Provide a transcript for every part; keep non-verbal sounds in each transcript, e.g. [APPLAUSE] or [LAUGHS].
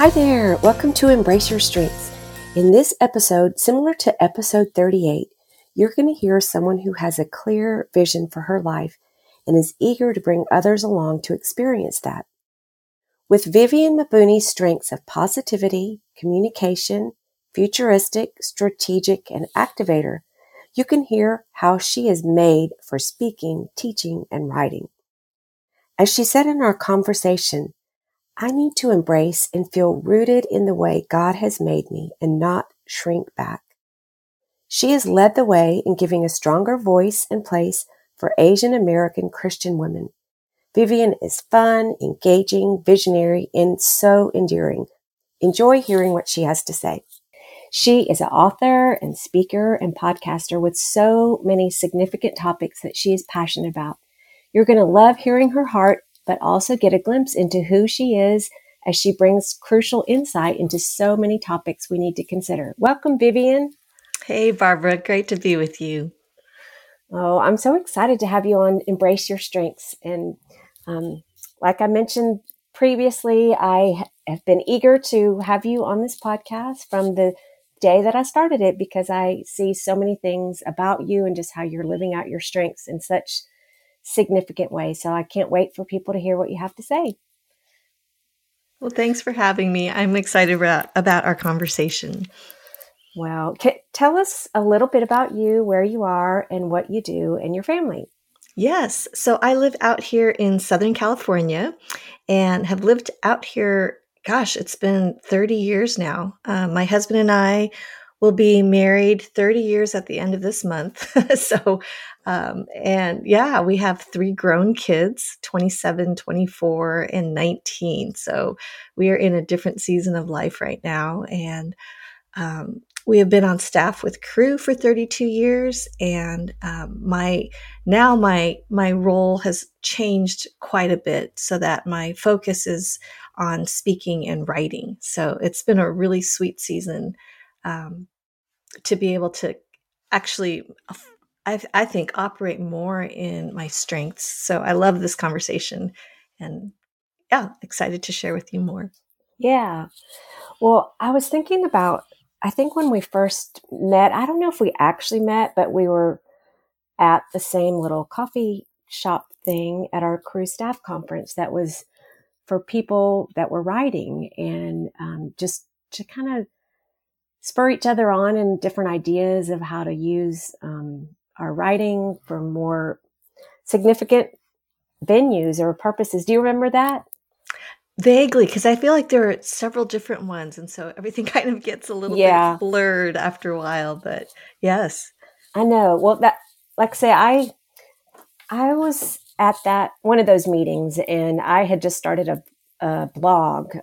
Hi there, welcome to Embrace Your Strengths. In this episode, similar to episode 38, you're going to hear someone who has a clear vision for her life and is eager to bring others along to experience that. With Vivian Mabuni's strengths of positivity, communication, futuristic, strategic, and activator, you can hear how she is made for speaking, teaching, and writing. As she said in our conversation, I need to embrace and feel rooted in the way God has made me and not shrink back. She has led the way in giving a stronger voice and place for Asian American Christian women. Vivian is fun, engaging, visionary, and so endearing. Enjoy hearing what she has to say. She is an author and speaker and podcaster with so many significant topics that she is passionate about. You're going to love hearing her heart, but also get a glimpse into who she is as she brings crucial insight into so many topics we need to consider. Welcome, Vivian. Hey, Barbara. Great to be with you. Oh, I'm so excited to have you on Embrace Your Strengths. And um, like I mentioned previously, I have been eager to have you on this podcast from the day that I started it because I see so many things about you and just how you're living out your strengths in such significant way. So I can't wait for people to hear what you have to say. Well, thanks for having me. I'm excited about, about our conversation. Well, tell us a little bit about you, where you are, and what you do and your family. Yes. So I live out here in Southern California and have lived out here gosh, it's been 30 years now. Um, my husband and I will be married 30 years at the end of this month. [LAUGHS] so, um, and yeah, we have three grown kids 27, 24, and 19. So we are in a different season of life right now. And um, we have been on staff with Cru for 32 years and um, my now my my role has changed quite a bit so that my focus is on speaking and writing. So it's been a really sweet season um, to be able to actually, I, I think, operate more in my strengths. So I love this conversation and yeah, excited to share with you more. Yeah. Well, I was thinking about, I think when we first met, I don't know if we actually met, but we were at the same little coffee shop thing at our Cru staff conference that was for people that were writing and um, just to kind of spur each other on and different ideas of how to use um, our writing for more significant venues or purposes. Do you remember that? Vaguely, because I feel like there are several different ones, and so everything [LAUGHS] kind of gets a little yeah. bit blurred after a while. But yes, I know. Well, that like I say, I I was at that one of those meetings, and I had just started a, a blog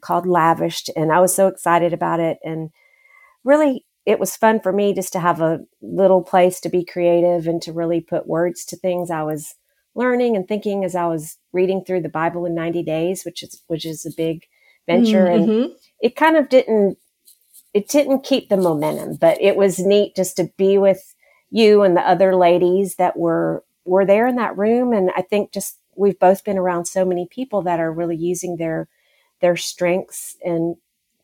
called Lavished, and I was so excited about it. And really, it was fun for me just to have a little place to be creative and to really put words to things I was learning and thinking as I was reading through the Bible in 90 days, which is which is a big venture. Mm-hmm. And it kind of didn't it didn't keep the momentum, but it was neat just to be with you and the other ladies that were were there in that room. And I think just we've both been around so many people that are really using their their strengths and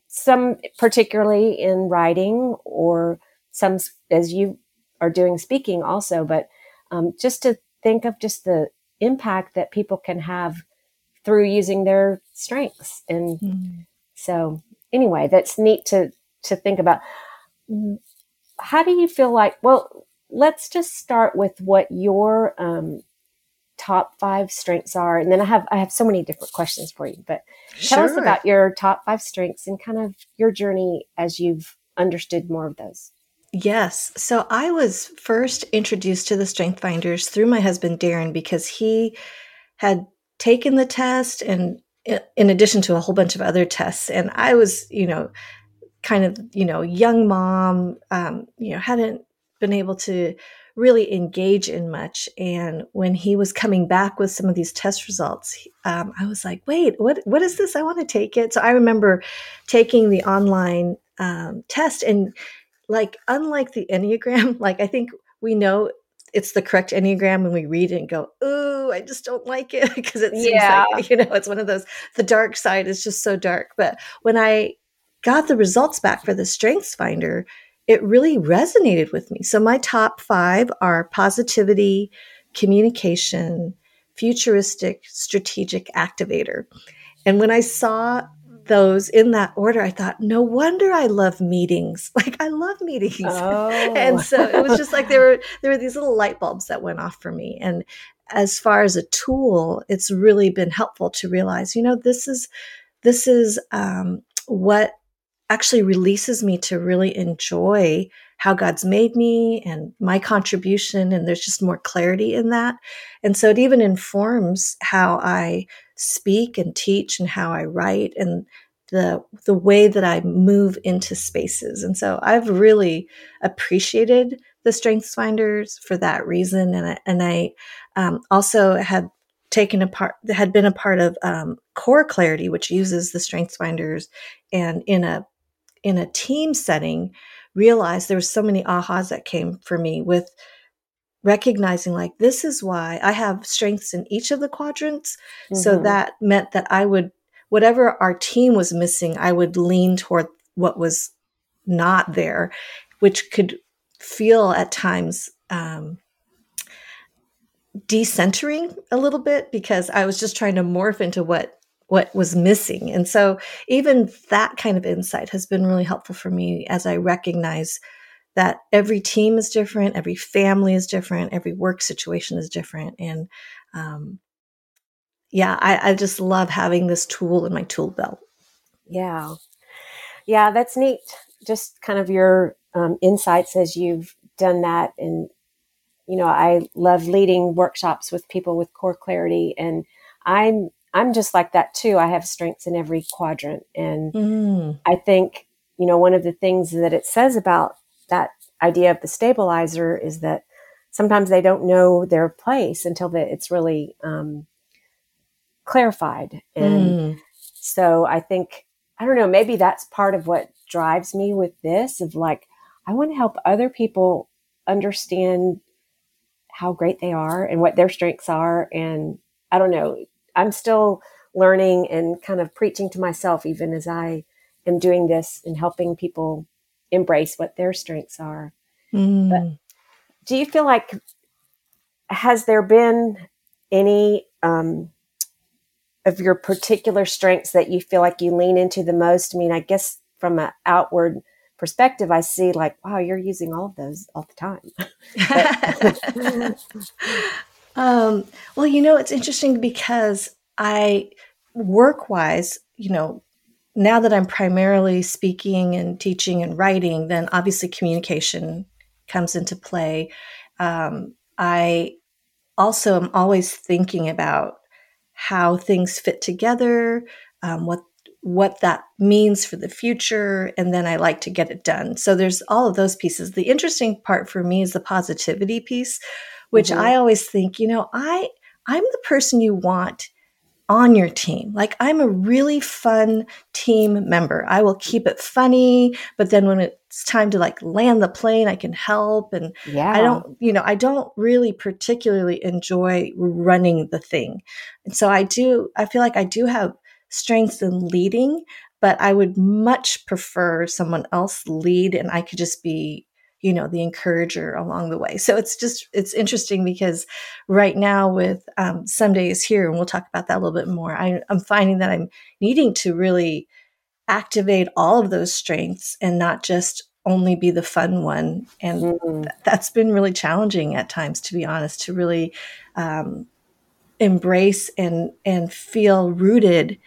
some particularly in writing or some as you are doing speaking also but um, just to think of just the impact that people can have through using their strengths and mm. so anyway that's neat to to think about how do you feel like well let's just start with what your um, top five strengths are, and then I have I have so many different questions for you. But tell sure. us about your top five strengths and kind of your journey as you've understood more of those. Yes. So I was first introduced to the Strength Finders through my husband Darren because he had taken the test and in addition to a whole bunch of other tests. And I was, you know, kind of, you know, young mom, um, you know, hadn't been able to really engage in much. And when he was coming back with some of these test results, um, I was like, wait, what, what is this? I want to take it. So I remember taking the online um, test and like, unlike the Enneagram, [LAUGHS] like I think we know it's the correct Enneagram when we read it and go, ooh, I just don't like it [LAUGHS] because it seems yeah. like, you know, it's one of those, the dark side is just so dark. But when I got the results back for the Strengths Finder, it really resonated with me. So my top five are positivity, communication, futuristic, strategic activator. And when I saw those in that order, I thought, no wonder I love meetings. [LAUGHS] Like I love meetings. [LAUGHS] Oh. and so it was just like there were there were these little light bulbs that went off for me. And as far as a tool, it's really been helpful to realize, you know, this is this is um, what actually releases me to really enjoy how God's made me and my contribution. And there's just more clarity in that. And so it even informs how I speak and teach and how I write and the the way that I move into spaces. And so I've really appreciated the Strengths Finders for that reason. And I, and I um, also had taken a part had been a part of um, Core Clarity, which uses the Strengths Finders, and in a in a team setting, realized there were so many ahas that came for me with recognizing like this is why I have strengths in each of the quadrants. Mm-hmm. So that meant that I would whatever our team was missing, I would lean toward what was not there, which could feel at times um, decentering a little bit because I was just trying to morph into what what was missing. And so even that kind of insight has been really helpful for me as I recognize that every team is different, every family is different, every work situation is different. And um, yeah, I, I just love having this tool in my tool belt. Yeah. Yeah, that's neat. Just kind of your um, insights as you've done that. And, you know, I love leading workshops with people with core clarity. And I'm I'm just like that too. I have strengths in every quadrant. And mm. I think, you know, one of the things that it says about that idea of the stabilizer is that sometimes they don't know their place until the, it's really um, clarified. And mm. so I think, I don't know, maybe that's part of what drives me with this of like, I want to help other people understand how great they are and what their strengths are. And I don't know, I'm still learning and kind of preaching to myself even as I am doing this and helping people embrace what their strengths are. Mm. But do you feel like has there been any um, of your particular strengths that you feel like you lean into the most? I mean, I guess from an outward perspective, I see like, wow, you're using all of those all the time. [LAUGHS] [LAUGHS] Um, well, you know, it's interesting because I work wise, you know, now that I'm primarily speaking and teaching and writing, then obviously communication comes into play. Um, I also am always thinking about how things fit together, um, what what that means for the future, and then I like to get it done. So there's all of those pieces. The interesting part for me is the positivity piece, which mm-hmm. I always think, you know, I I'm the person you want on your team. Like I'm a really fun team member. I will keep it funny, but then when it's time to like land the plane, I can help and yeah. I don't, you know, I don't really particularly enjoy running the thing. And so I do I feel like I do have strengths in leading, but I would much prefer someone else lead and I could just be you know the encourager along the way so it's just it's interesting because right now with um, Someday Is Here and we'll talk about that a little bit more I, i'm finding that i'm needing to really activate all of those strengths and not just only be the fun one and mm-hmm. th- that's been really challenging at times to be honest to really um, embrace and and feel rooted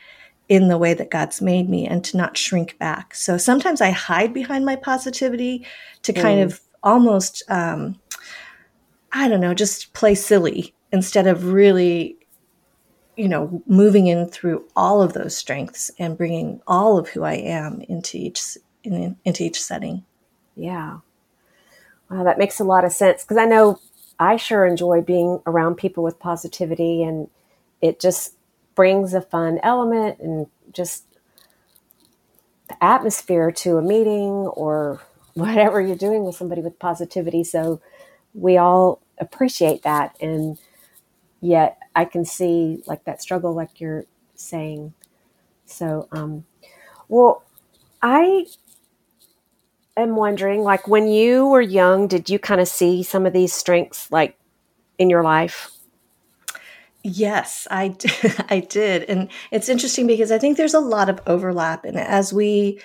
in the way that God's made me and to not shrink back. So sometimes I hide behind my positivity to kind mm. of almost, um, I don't know, just play silly instead of really you know, moving in through all of those strengths and bringing all of who I am into each in, into each setting. Yeah. Wow, that makes a lot of sense because I know I sure enjoy being around people with positivity and it just brings a fun element and just the atmosphere to a meeting or [LAUGHS] whatever you're doing with somebody with positivity. So we all appreciate that. And yet I can see like that struggle, like you're saying. So, um, well, I am wondering, like when you were young, did you kind of see some of these strengths like in your life? Yes, I [LAUGHS] I did. And it's interesting because I think there's a lot of overlap and as we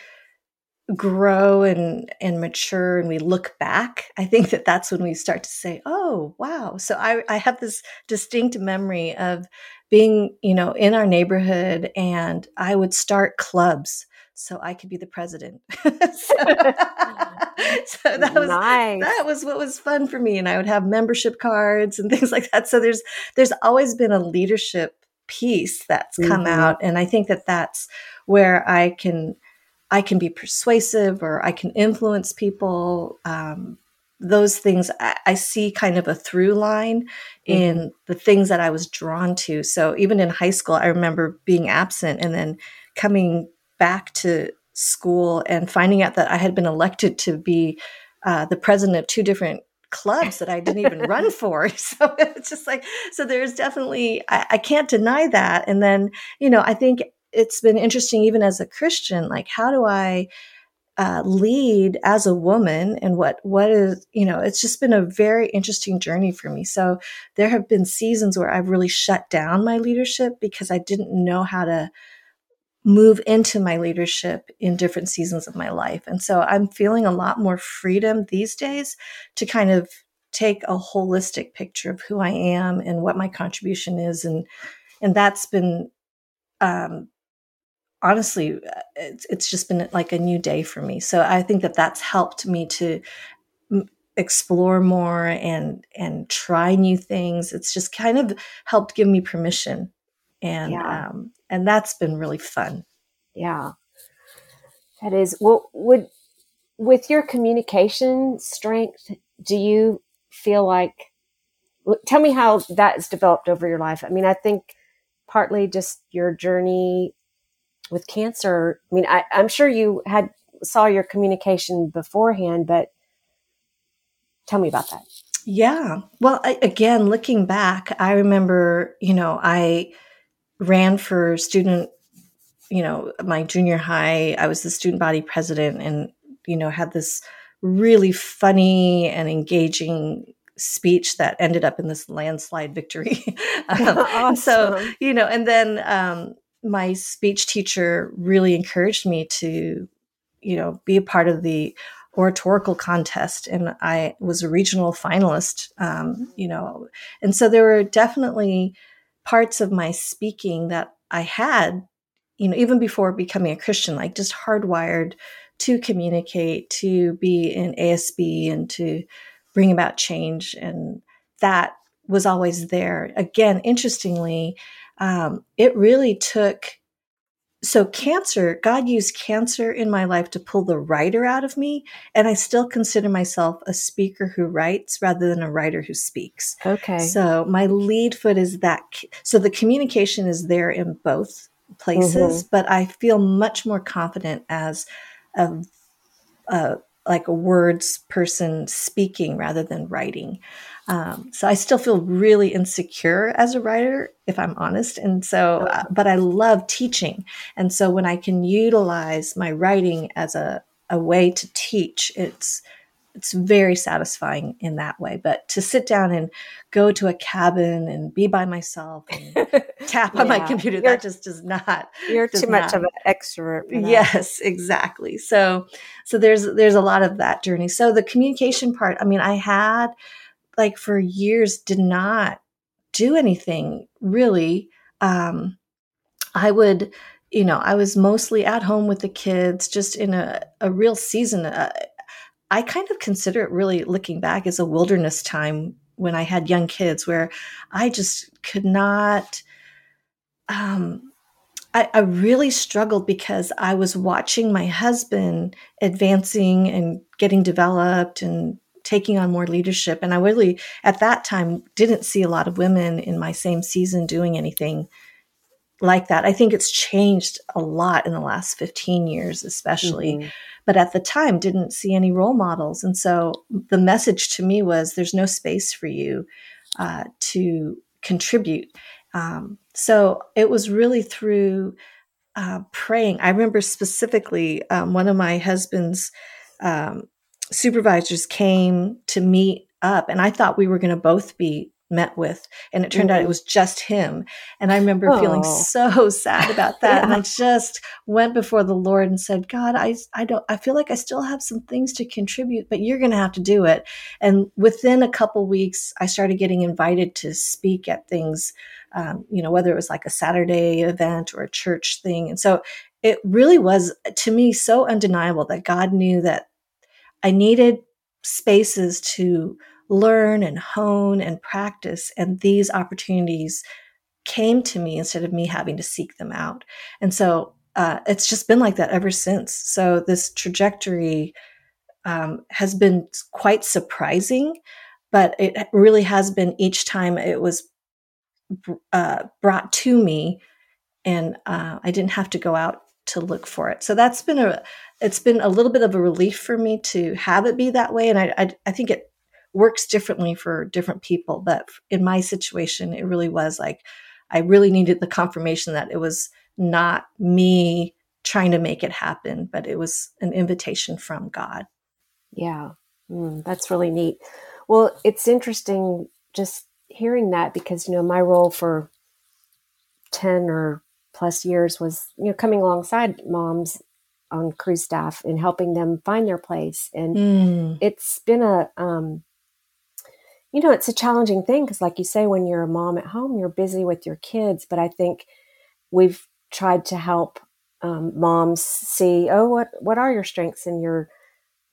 grow and and mature and we look back, I think that that's when we start to say, "Oh, wow." So I I have this distinct memory of being, you know, in our neighborhood and I would start clubs so I could be the president. [LAUGHS] so, [LAUGHS] [LAUGHS] so, that was nice. that was what was fun for me, and I would have membership cards and [LAUGHS] things like that. So there's there's always been a leadership piece that's come mm-hmm. out, and I think that that's where I can I can be persuasive or I can influence people. Um, those things I, I, see kind of a through line mm-hmm. in the things that I was drawn to. So even in high school, I remember being absent and then coming back to school and finding out that I had been elected to be uh, the president of two different clubs that I didn't even [LAUGHS] run for. [LAUGHS] So it's just like, so there's definitely, I, I, can't deny that. And then, you know, I think it's been interesting, even as a Christian, like, how do I uh, lead as a woman and what, what is, you know, it's just been a very interesting journey for me. So there have been seasons where I've really shut down my leadership because I didn't know how to move into my leadership in different seasons of my life. And so I'm feeling a lot more freedom these days to kind of take a holistic picture of who I am and what my contribution is. And, and that's been, um, honestly, it's, it's just been like a new day for me. So I think that that's helped me to explore more and, and try new things. It's just kind of helped give me permission and yeah. um, and that's been really fun. Yeah, that is. Well, would with your communication strength, do you feel like? Tell me how that's developed over your life. I mean, I think partly just your journey with cancer. I mean, I, I'm sure you had saw your communication beforehand, but tell me about that. Yeah. Well, I, again, looking back, I remember, you know, I ran for student, you know, my junior high. I was the student body president and, you know, had this really funny and engaging speech that ended up in this landslide victory. [LAUGHS] um, [LAUGHS] awesome. So, you know, and then um, my speech teacher really encouraged me to, you know, be a part of the oratorical contest and i was a regional finalist um, you know and so there were definitely parts of my speaking that I had, you know, even before becoming a Christian, like just hardwired to communicate, to be in ASB and to bring about change. And that was always there. Again, interestingly, um, it really took so cancer god used cancer in my life to pull the writer out of me and i still consider myself a speaker who writes rather than a writer who speaks okay so my lead foot is that so the communication is there in both places mm-hmm. but i feel much more confident as a, a like a words person speaking rather than writing um, so I still feel really insecure as a writer, if I'm honest. And so, uh, but I love teaching. And so when I can utilize my writing as a, a way to teach, it's, it's very satisfying in that way. But to sit down and go to a cabin and be by myself and [LAUGHS] tap yeah, on my computer, that just does not. You're too much of an extrovert. Yes, exactly. So, so there's there's a lot of that journey. So the communication part. I mean, I had like for years did not do anything really. Um, I would, you know, I was mostly at home with the kids, just in a, a real season. Uh, I kind of consider it really looking back as a wilderness time when I had young kids where I just could not um, I, I really struggled because I was watching my husband advancing and getting developed and taking on more leadership. And I really, at that time, didn't see a lot of women in my same season doing anything like that. I think it's changed a lot in the last 15 years, especially. Mm-hmm. But at the time, didn't see any role models. And so the message to me was there's no space for you uh, to contribute. Um, so it was really through uh, praying. I remember specifically um, one of my husband's um, supervisors came to meet up, and I thought we were going to both be met with and it turned mm-hmm. out it mm-hmm. was just him and i remember oh. feeling so sad about [LAUGHS] that yeah. and i just went before the lord and said god i i don't i feel like i still have some things to contribute but you're going to have to do it and within a couple weeks i started getting invited to speak at things um, you know whether it was like a saturday event or a church thing and so it really was to me so undeniable that god knew that i needed spaces to learn and hone and practice. And these opportunities came to me instead of me having to seek them out. And so uh, it's just been like that ever since. So this trajectory um, has been quite surprising, but it really has been each time it was uh, brought to me, and uh, I didn't have to go out to look for it. So that's been a it's been a little bit of a relief for me to have it be that way, and I I, I think it works differently for different people. But in my situation, it really was like I really needed the confirmation that it was not me trying to make it happen, but it was an invitation from God. Yeah, mm, that's really neat. Well, it's interesting just hearing that because, you know, my role for 10 or plus years was, you know, coming alongside moms on Cru staff and helping them find their place. And mm. it's been a, um, you know, it's a challenging thing because, like you say, when you're a mom at home, you're busy with your kids. But I think we've tried to help um, moms see, oh, what what are your strengths and your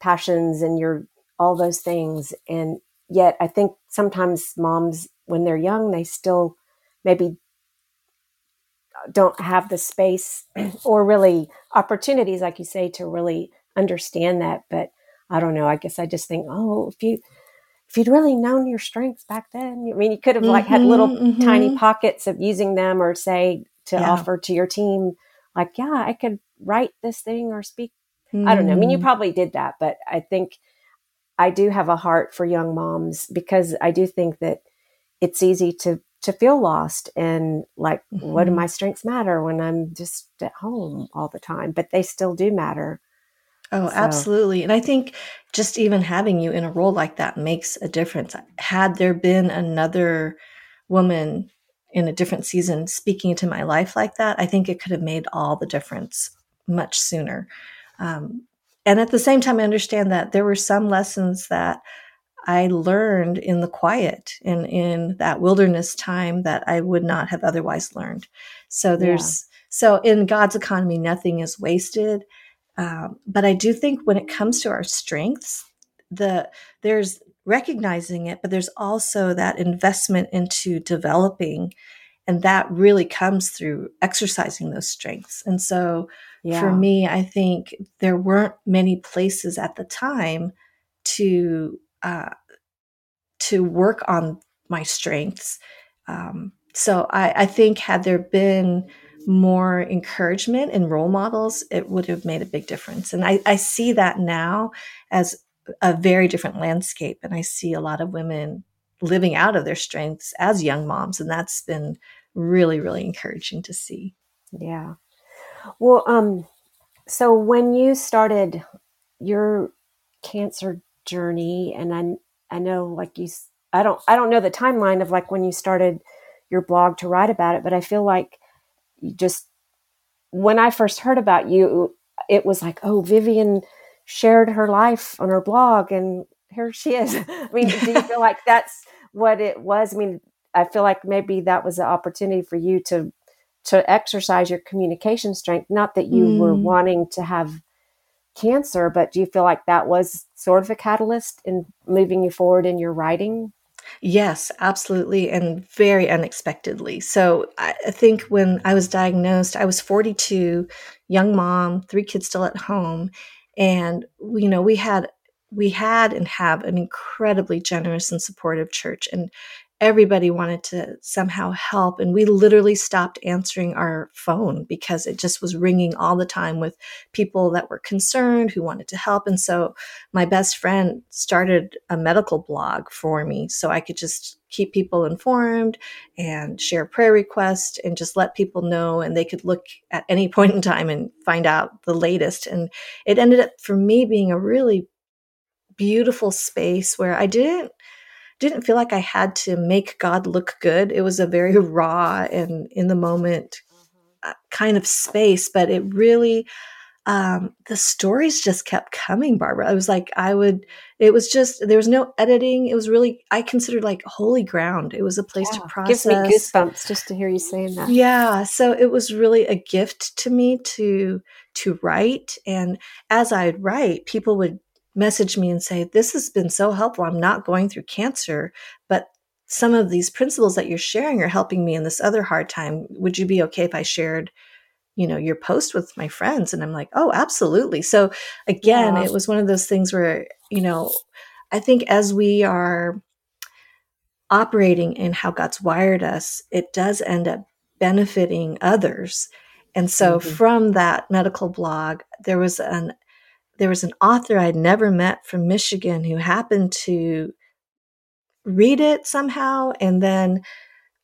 passions and your all those things. And yet, I think sometimes moms, when they're young, they still maybe don't have the space [CLEARS THROAT] or really opportunities, like you say, to really understand that. But I don't know. I guess I just think, oh, if you if you'd really known your strengths back then, I mean, you could have like mm-hmm, had little mm-hmm. tiny pockets of using them or say to yeah. offer to your team, like, yeah, I could write this thing or speak. Mm. I don't know. I mean, you mm. probably did that, but I think I do have a heart for young moms because I do think that it's easy to to feel lost and like mm-hmm. what do mm-hmm. my strengths matter when I'm just at home all the time, but they still do matter. Oh, so. absolutely. And I think just even having you in a role like that makes a difference. Had there been another woman in a different season speaking into my life like that, I think it could have made all the difference much sooner. Um, and at the same time, I understand that there were some lessons that I learned in the quiet and in that wilderness time that I would not have otherwise learned. So there's, yeah. so in God's economy, nothing is wasted. Um, but I do think when it comes to our strengths, the there's recognizing it, but there's also that investment into developing, and that really comes through exercising those strengths. And so, yeah. for me, I think there weren't many places at the time to uh, to work on my strengths. Um, so I, I think had there been more encouragement and role models, it would have made a big difference. And I, I see that now as a very different landscape. And I see a lot of women living out of their strengths as young moms. And that's been really, really encouraging to see. Yeah. Well, um, so when you started your cancer journey, and I, I know like you, I don't, I don't know the timeline of like when you started your blog to write about it, but I feel like just when I first heard about you, it was like, oh, Vivian shared her life on her blog, and here she is. [LAUGHS] I mean, do you feel like that's what it was? I mean, I feel like maybe that was an opportunity for you to to exercise your communication strength. Not that you mm. were wanting to have cancer, but do you feel like that was sort of a catalyst in moving you forward in your writing? Yes, absolutely, and very unexpectedly. So I think when I was diagnosed, I was 42, young mom, three kids still at home, and you know we had we had and have an incredibly generous and supportive church, and everybody wanted to somehow help and we literally stopped answering our phone because it just was ringing all the time with people that were concerned who wanted to help and so my best friend started a medical blog for me so i could just keep people informed and share prayer requests and just let people know and they could look at any [LAUGHS] point in time and find out the latest and it ended up for me being a really beautiful space where i didn't didn't feel like I had to make God look good. It was a very [LAUGHS] raw and in the moment mm-hmm. uh, kind of space, but it really, um, the stories just kept coming, Barbara. I was like, I would, it was just, there was no editing. It was really, I considered like holy ground. It was a place yeah, to process. Gives me goosebumps just to hear you saying that. Yeah. So it was really a gift to me to, to write. And as I'd write, people would message me and say, This has been so helpful. I'm not going through cancer, but some of these principles that you're sharing are helping me in this other hard time. Would you be okay if I shared? you know your post with my friends and i'm like oh absolutely so again it was one of those things where you know i think as we are operating in how god's wired us it does end up benefiting others and so mm-hmm. from that medical blog there was an there was an author I'd never met from Michigan who happened to read it somehow and then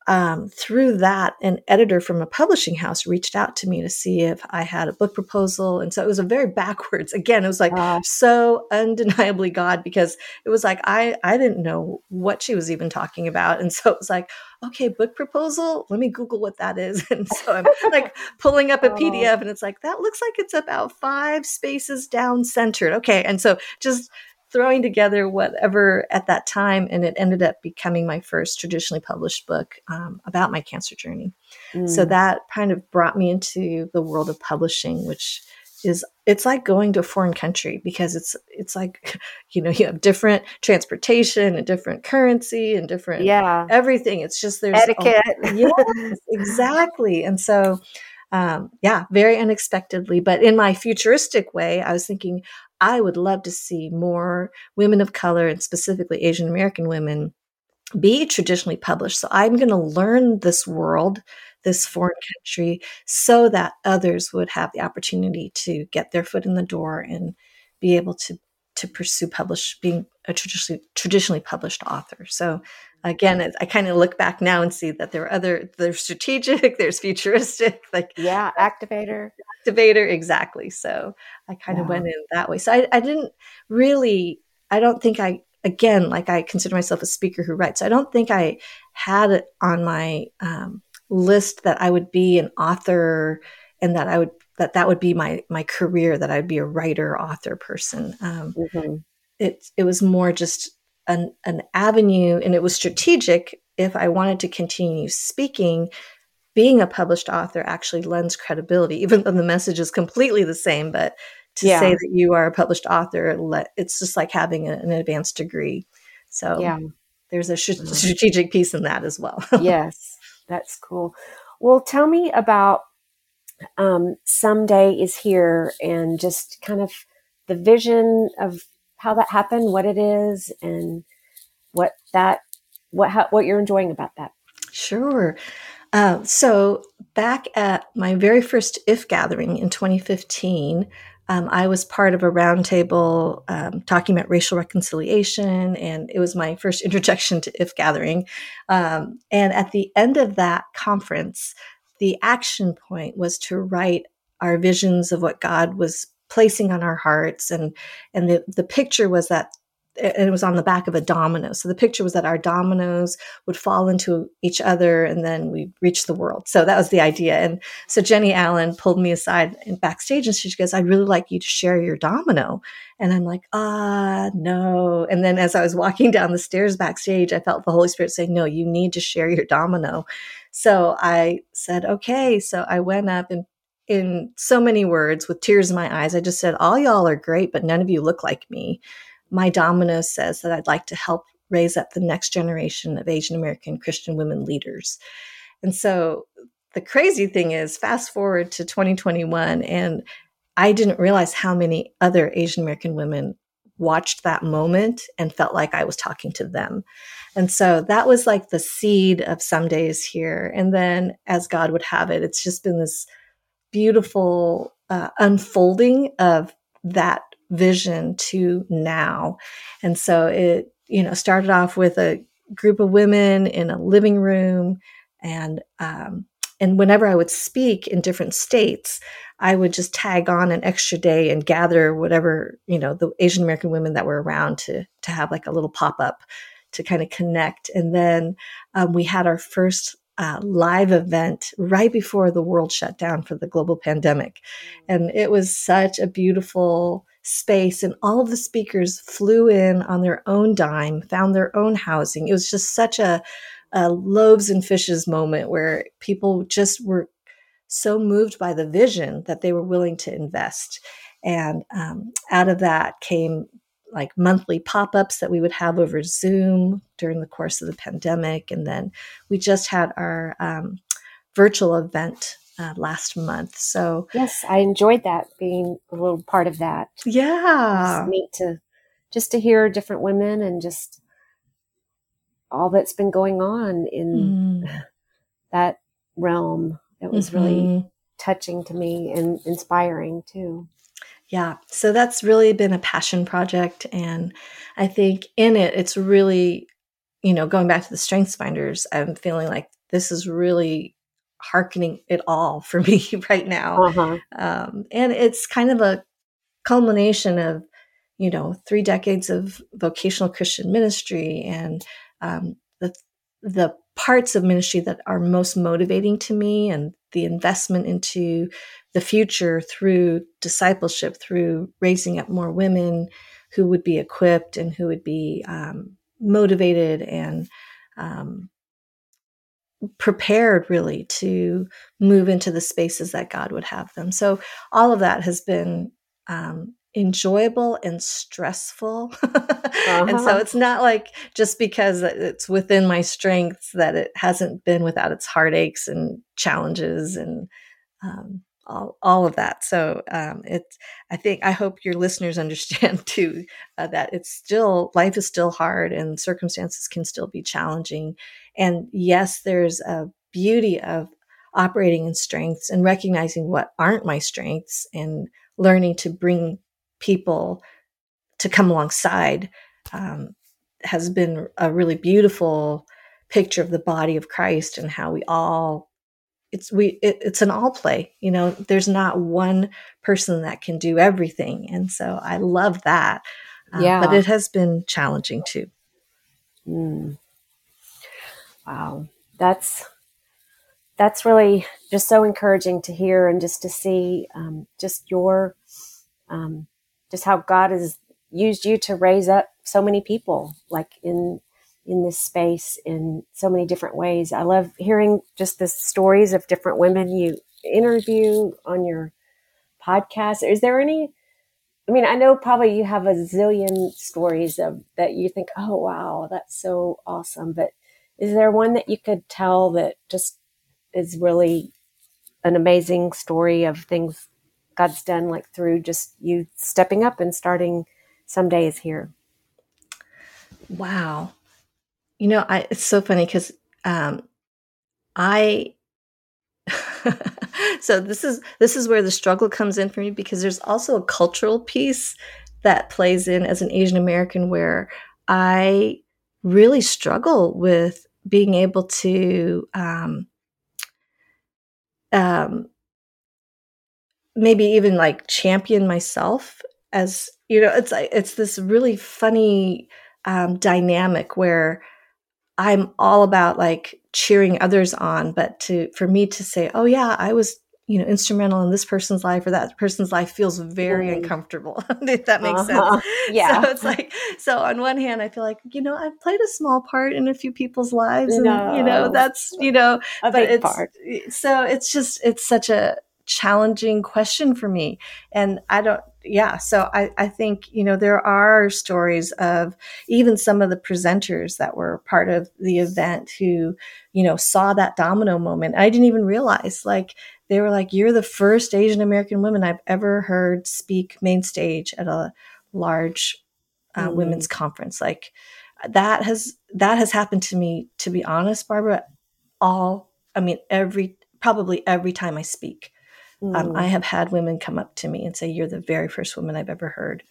um, through that, an editor from a publishing house reached out to me to see if I had a book proposal. And so it was a very [LAUGHS] backwards, again, it was like wow. so undeniably God because it was like I, I didn't know what she was even talking about. And so it was like, okay, book proposal, let me Google what that is. [LAUGHS] And so I'm like [LAUGHS] pulling up a PDF and it's like, that looks like it's about five spaces down centered. Okay. And so just throwing together whatever at that time, and it ended up becoming my first traditionally published book um, about my cancer journey. Mm. So that kind of brought me into the world of publishing, which is it's like going to a foreign country because it's it's like [LAUGHS] you know you have different transportation and different currency and different yeah everything it's just there's etiquette [LAUGHS] yes exactly and so um, yeah, very unexpectedly. But in my futuristic way, I was thinking, I would love to see more women of color and specifically Asian American women be traditionally published. So I'm going to learn this world, this foreign country, so that others would have the opportunity to get their foot in the door and be able to to pursue publish being a traditionally traditionally published author. So again, I kind of look back now and see that there are other there's strategic, [LAUGHS] there's futuristic, [LAUGHS] like yeah, activator, activator, exactly. So I kind yeah. of went in that way. So I, I didn't really, I don't think I again like I consider myself a speaker who writes. so I don't think I had it on my um, list that I would be an author and that I would that that would be my my career that I'd be a writer author person. Um, mm-hmm. It it was more just an, an avenue and it was strategic if I wanted to continue speaking. Being a published author actually lends credibility, [LAUGHS] even though the message is completely the same. But to yeah. say that you are a published author, it's just like having an advanced degree. So yeah. there's a mm-hmm. strategic piece in that as well. [LAUGHS] yes, that's cool. Well, tell me about um, someday is here and just kind of the vision of how that happened, what it is, and what that what how, what you're enjoying about that. Sure. Uh, so back at my very first IF gathering in 2015, um, I was part of a roundtable um, talking about racial reconciliation, and it was my first [LAUGHS] introduction to IF gathering. Um, and at the end of that conference, the action point was to write our visions of what God was placing on our hearts and and the the picture was that and it was on the back of a domino. So the picture was that our dominoes would fall into each other and then we reach the world. So that was the idea. And so Jennie Allen pulled me aside in backstage and she goes, I'd really like you to share your domino. And I'm like, ah, no. And then as I was walking down the stairs backstage, I felt the Holy Spirit saying, no, you need to share your domino. So I said, okay. So I went up and in so many words with tears in my eyes, I just said, all y'all are great, but none of you look like me. My domino says that I'd like to help raise up the next generation of Asian American Christian women leaders. And so the crazy thing is, fast forward to 2021, and I didn't realize how many other Asian American women watched that moment and felt like I was talking to them. And so that was like the seed of Someday Is Here. And then, as God would have it, it's just been this beautiful uh, unfolding of that vision to now. And so it, you know, started off with a group of women in a living room and um, and whenever I would speak in different states, I would just tag on an extra day and gather whatever, you know, the Asian American women that were around to, to have like a little pop up to kind of connect. And then um, we had our first uh, live event right before the world shut down for the global pandemic. And it was such a beautiful space. And all of the speakers flew in on their own dime, found their own housing. It was just such a, a loaves and fishes moment where people just were so moved by the vision that they were willing to invest. And um, out of that came like monthly pop ups that we would have over Zoom during the course of the pandemic. And then we just had our um, virtual event uh, last month. So, yes, I enjoyed that being a little part of that. Yeah. It's neat to just to hear different women and just all that's been going on in mm. [LAUGHS] that realm. It was mm-hmm. really touching to me and inspiring too. Yeah. So that's really been a passion project. And I think in it, it's really, you know, going back to the strengths finders, I'm feeling like this is really hearkening it all [LAUGHS] for me right now. Uh-huh. Um, and it's kind of a culmination of, you know, three decades of vocational Christian ministry and um, the the parts of ministry that are most motivating to me and the investment into the future through discipleship through raising up more women who would be equipped and who would be um, motivated and um, prepared really to move into the spaces that god would have them. So all of that has been um, enjoyable and stressful. uh-huh. [LAUGHS] And so uh-huh. it's not like just because it's within my strengths that it hasn't been without its heartaches and challenges and um, all, all of that. So um, it's, I think, I hope your listeners [LAUGHS] understand too uh, that it's still, life is still hard and circumstances can still be challenging. And yes, there's a beauty of operating in strengths and recognizing what aren't my strengths and learning to bring people to come alongside um, has been a really beautiful picture of the body of Christ and how we all it's we it, it's an all play you know? There's not one person that can do everything and so i love that uh, yeah. but it has been challenging too. Mm. wow. That's that's really just so encouraging to hear and just to see um, just your um, just how God has used you to raise up so many people, like in in this space in so many different ways. I love hearing just the stories of different women you interview on your podcast. Is there any? I mean, I know probably you have a zillion stories of that you think, oh wow, that's so awesome. But is there one that you could tell that just is really an amazing story of things God's done like through just you stepping up and starting Someday Is Here. Wow. You know, I it's so funny because um I [LAUGHS] so this is this is where the struggle comes in for me because there's also a cultural piece that plays in as an Asian American where I really struggle with being able to um, um, maybe even like champion myself as you know it's it's this really funny um, dynamic where i'm all about like cheering others on but to for me to say oh yeah i was you know instrumental in this person's life or that person's life feels very mm. uncomfortable [LAUGHS] if that makes uh-huh. sense [LAUGHS] yeah so it's like so on one hand i feel like you know i've played a small part in a few people's lives and you know that's you know a big part so it's just it's such a challenging question for me. And I don't, yeah. So I, I think, you know, there are stories of even some of the presenters that were part of the event who, you know, saw that domino moment. I didn't even realize like, they were like, you're the first Asian American woman I've ever heard speak main stage at a large uh, mm. women's conference. Like that has, that has happened to me, to be honest, Barbara, all, I mean, every, probably every time I speak. Mm. Um, I have had women come up to me and say, "You're the very first woman I've ever heard,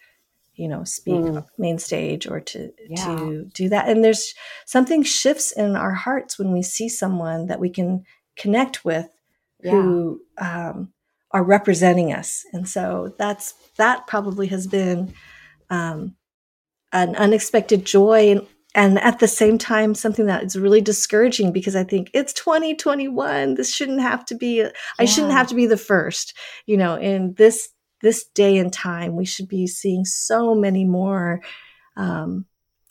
you know, speak mm. main stage or to yeah. to do that." And there's something shifts in our hearts when we see someone that we can connect with, yeah. who um, are representing us, and so that's that probably has been um, an unexpected joy and and at the same time something that is really discouraging because i think it's 2021 this shouldn't have to be yeah. i shouldn't have to be the first you know in this this day and time we should be seeing so many more um,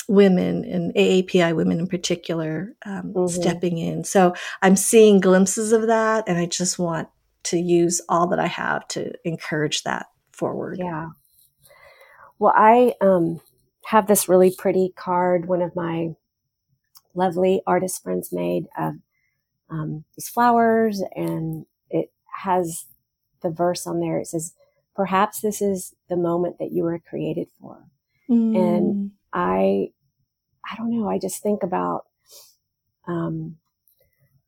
women and aapi women in particular um, mm-hmm. stepping in so i'm seeing glimpses of that and i just want to use all that i have to encourage that forward yeah well i um have this really pretty card one of my lovely artist friends made of um, these flowers and it has the verse on there. It says, perhaps this is the moment that you were created for. Mm. And I, I don't know. I just think about, um,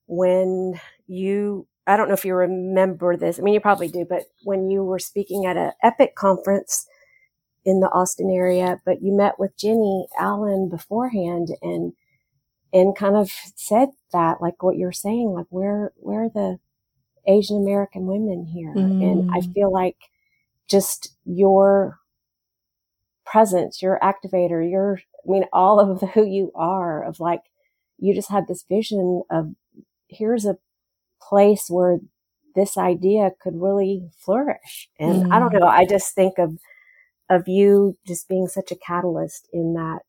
when you, I don't know if you remember this. I mean, you probably do, but when you were speaking at an Epic conference, in the Austin area, but you met with Jennie Allen beforehand and, and kind of said that, like what you're saying, like where, where are the Asian American women here? Mm. And I mm. feel like just your presence, your activator, your, I mean, all of the, [LAUGHS] who you are of like, you just had this vision of here's a place where this idea could really flourish. And mm. I don't mm. know. I just think of of you just being such a catalyst in that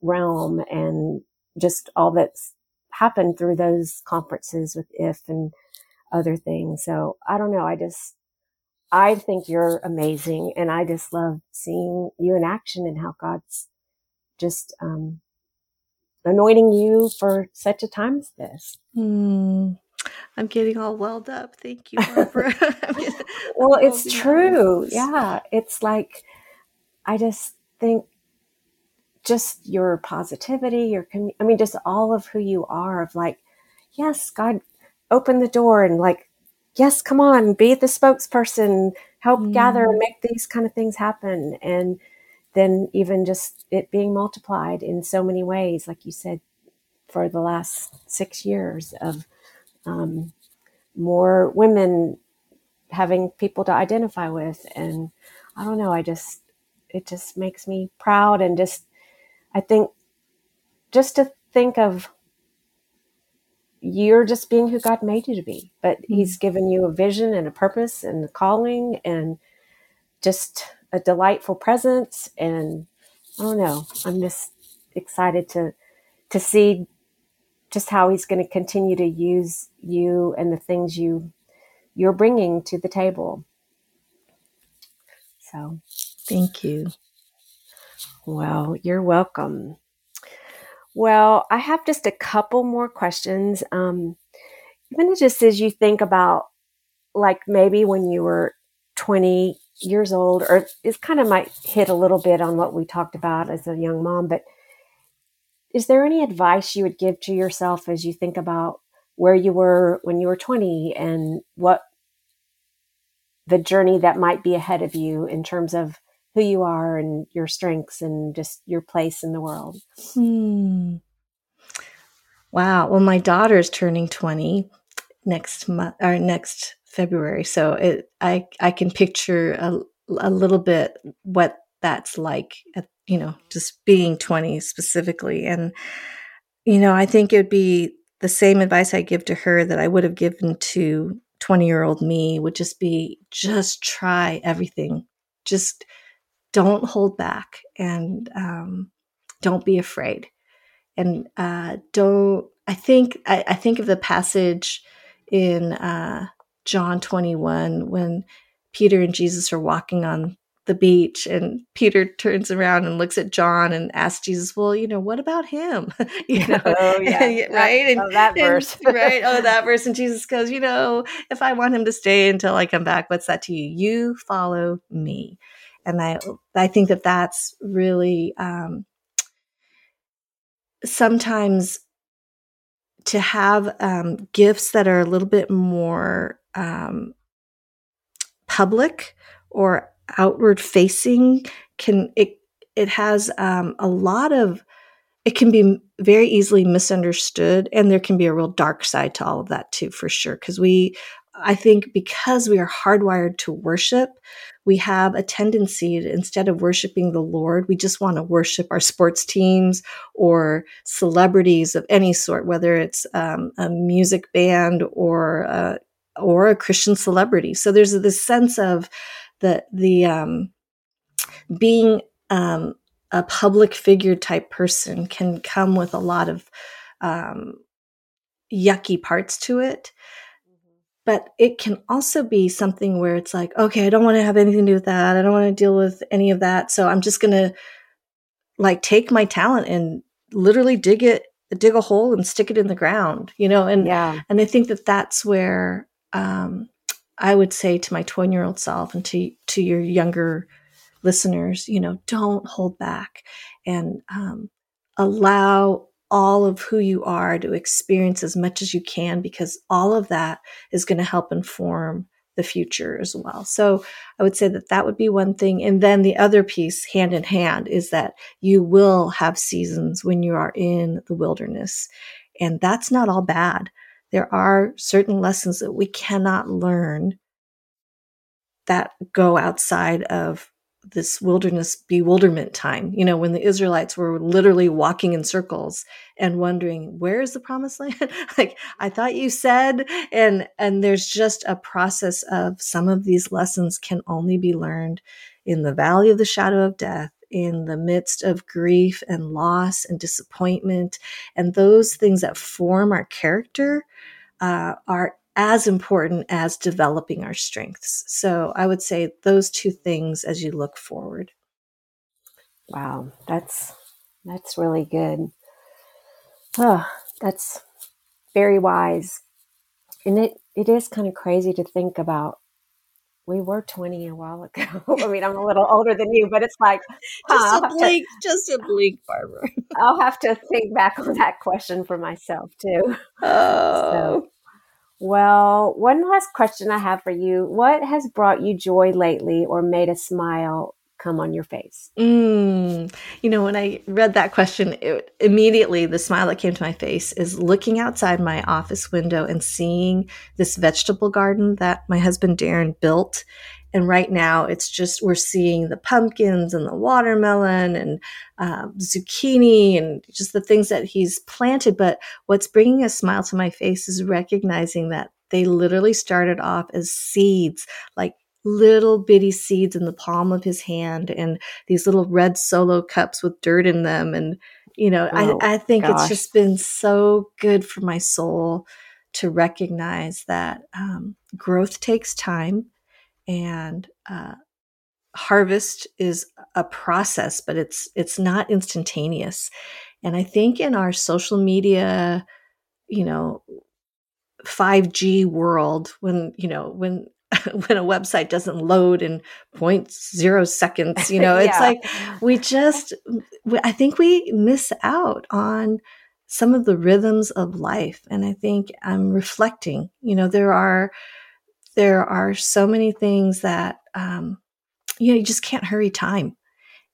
realm and just all that's happened through those conferences with IF and other things. So I don't know. I just, I think you're amazing. And I just love seeing you in action and how God's just, um, anointing you for such a time as this. Mm. I'm getting all welled up. Thank you, Barbara. [LAUGHS] well, it's true. Yeah. It's like, I just think just your positivity, your, I mean, just all of who you are of like, yes, God, open the door and like, yes, come on, be the spokesperson, help mm. gather and make these kind of things happen. And then even just it being multiplied in so many ways, like you said, for the last six years of um, more women having people to identify with. And I don't know, I just, it just makes me proud and just I think just to think of you're just being who God made you to be, but mm-hmm. He's given you a vision and a purpose and a calling and just a delightful presence. And I don't know, I'm just excited to to see just how He's going to continue to use you and the things you you're bringing to the table. So Thank you. Well, you're welcome. Well, I have just a couple more questions. Um, even just as you think about, like maybe when you were 20 years old, or it kind of might hit a little bit on what we talked about as a young mom, but is there any advice you would give to yourself as you think about where you were when you were 20 and what the journey that might be ahead of you in terms of who you are and your strengths and just your place in the world. Hmm. Wow. Well, my daughter is turning 20 next month or next February. So it, I, I can picture a, a little bit what that's like at, you know, just being 20 specifically. And, you know, I think it would be the same advice I give to her that I would have given to 20 year old me would just be just try everything. Just don't hold back and um, don't be afraid. And uh, don't, I think, I, I, think of the passage in uh, John 21 when Peter and Jesus are walking on the beach and Peter turns around and looks at John and asks Jesus, "Well, you know, what about him?" [LAUGHS] you know, [LAUGHS] oh yeah, [LAUGHS] right? And, oh, that verse, and, right? Oh, that verse. And Jesus goes, "You know, if I want him to stay until I come back, what's that to you? You follow me." And I, I think that that's really um, sometimes to have um, gifts that are a little bit more um, public or outward facing can it it has um, a lot of it can be very easily misunderstood and there can be a real dark side to all of that too for sure. Because we i think because we are hardwired to worship we have a tendency to, instead of worshiping the lord we just want to worship our sports teams or celebrities of any sort whether it's um, a music band or a, or a christian celebrity so there's this sense of the the um, being um, a public figure type person can come with a lot of um, yucky parts to it. But it can also be something where it's like, okay, I don't want to have anything to do with that. I don't want to deal with any of that. So I'm just going to like take my talent and literally dig it, dig a hole and stick it in the ground, you know? And, yeah. and I think that that's where, um, I would say to my 20 year old self and to, to your younger listeners, you know, don't hold back and um, allow all of who you are to experience as much as you can because all of that is going to help inform the future as well. So I would say that that would be one thing. And then the other piece, hand in hand, is that you will have seasons when you are in the wilderness. And that's not all bad there are certain lessons that we cannot learn that go outside of this wilderness bewilderment time you know when the israelites were literally walking in circles and wondering where is the promised land? [LAUGHS] Like i thought you said and and there's just a process of some of these lessons can only be learned in the valley of the shadow of death in the midst of grief and loss and disappointment and those things that form our character uh, are as important as developing our strengths. So I would say those two things as you look forward. Wow, that's that's really good. Oh, that's very wise. And it, it is kind of crazy to think about we were 20 a while ago. [LAUGHS] I mean, I'm a little older than you, but it's like, just a blink, to, just a [LAUGHS] blink, Barbara. I'll have to think back on that question for myself too. [LAUGHS] Oh. So, well, one last question I have for you. What has brought you joy lately or made a smile come on your face? Mm, you know, when I read that question, it, immediately the smile that came to my face is looking outside my office window and seeing this vegetable garden that my husband Darren built. And right now, it's just we're seeing the pumpkins and the watermelon and uh, zucchini and just the things that he's planted. But what's bringing a smile to my face is recognizing that they literally started off as seeds, like little bitty seeds in the palm of his hand and these little red solo cups with dirt in them. And, you know, oh, I, I think gosh. it's just been so good for my soul to recognize that um, growth takes time and uh, harvest is a process, but it's it's not instantaneous. And I think in our social media, you know, 5G world, when you know when [LAUGHS] when a website doesn't load in 0.0 seconds you know [LAUGHS] yeah. it's like we [LAUGHS] just i think we miss out on some of the rhythms of life and i think i'm reflecting you know there are there are so many things that um you know you just can't hurry time.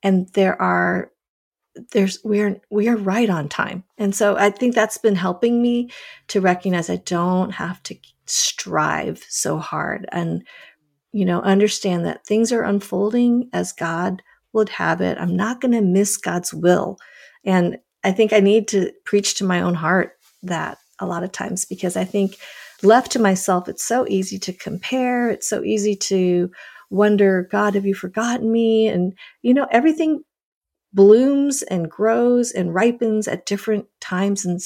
And there are there's we're we are right on time. And so i think that's been helping me to recognize i don't have to strive so hard and you know understand that things are unfolding as god would have it. I'm not going to miss god's will. And i think i need to preach to my own heart that a lot of times because i think left to myself it's so easy to compare it's so easy to wonder god have you forgotten me and you know everything blooms and grows and ripens at different times and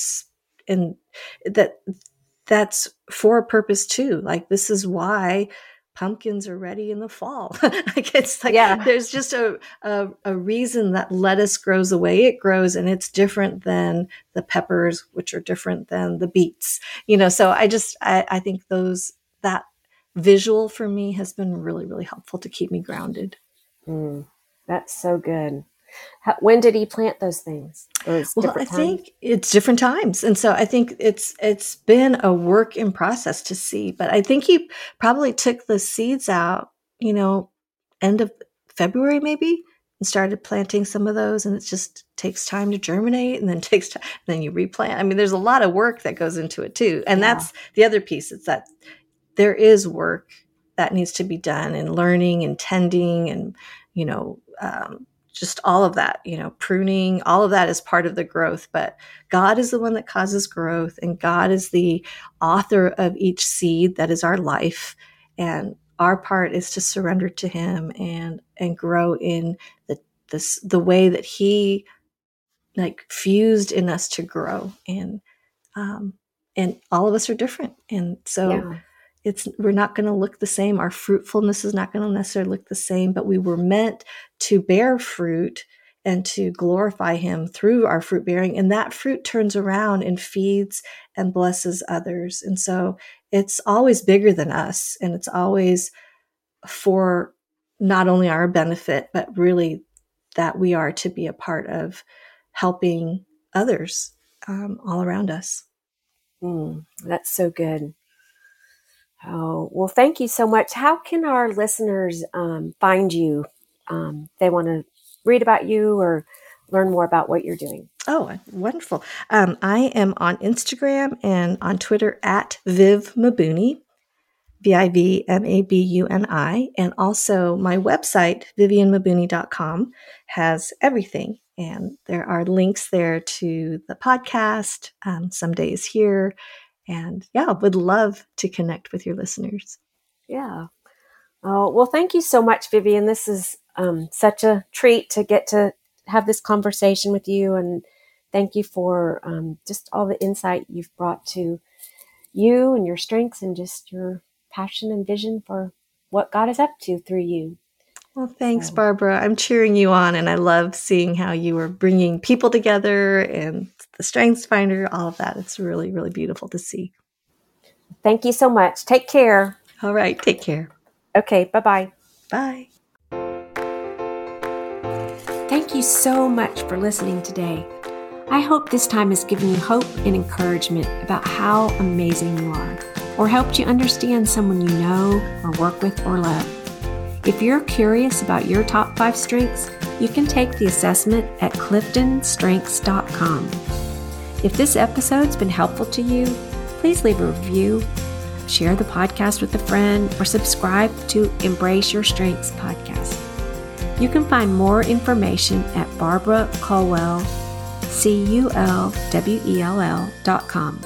and that that's for a purpose too. Like this is why pumpkins are ready in the fall. [LAUGHS] like it's like yeah. there's just a, a, a reason that lettuce grows the way it grows, and it's different than the peppers, which are different than the beets. You know, so I just I, I think those that visual for me has been really really helpful to keep me grounded. Mm, that's so good. How, when did he plant those things? well, I times? think it's different times, and so I think it's it's been a work in process to see. But I think he probably took the seeds out, you know, end of February maybe, and started planting some of those. And it just takes time to germinate, and then [LAUGHS] takes time, then you replant. I mean, there's a lot of work that goes into it too, and yeah. that's the other piece. It's that there is work that needs to be done, and learning and tending, and you know. Um, just all of that, you know, pruning, all of that is part of the growth. But God is the one that causes growth, and God is the author of each seed that is our life. And our part is to surrender to Him and and grow in the this the way that He like fused in us to grow. And um, and all of us are different, and so. Yeah it's we're not going to look the same. Our fruitfulness is not going to necessarily look the same but we were meant to bear fruit and to glorify him through our fruit bearing and that fruit turns around and feeds and blesses others. And so it's always bigger than us and it's always for not only our benefit but really that we are to be a part of helping others um, all around us. Mm, that's so good Oh, well, thank you so much. How can our listeners um, find you? Um, they want to read about you or learn more about what you're doing. Oh, wonderful. Um, I am on Instagram and on Twitter at Viv Mabuni, V I V M A B U N I. And also my website, vivianmabuni.com, has everything. And there are links there to the podcast, um, Someday Is Here, and yeah, would love to connect with your listeners. Yeah. Oh, well, thank you so much, Vivian. This is um, such a treat to get to have this conversation with you. And thank you for um, just all the insight you've brought to you and your strengths and just your passion and vision for what God is up to through you. Well, thanks, Barbara. I'm cheering you on, and I love seeing how you are bringing people together and the Strengths Finder, all of that. It's really, really beautiful to see. Thank you so much. Take care. All right. Take care. Okay. Bye-bye. Bye. Thank you so much for listening today. I hope this time has given you hope and encouragement about how amazing you are, or helped you understand someone you know, or work with, or love. If you're curious about your top five strengths, you can take the assessment at cliftonstrengths.com. If this episode's been helpful to you, please leave a review, share the podcast with a friend, or subscribe to Embrace Your Strengths podcast. You can find more information at Barbara Culwell, C U L W E L L dot com.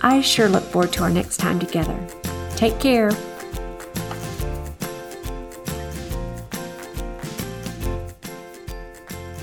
I sure look forward to our next time together. Take care.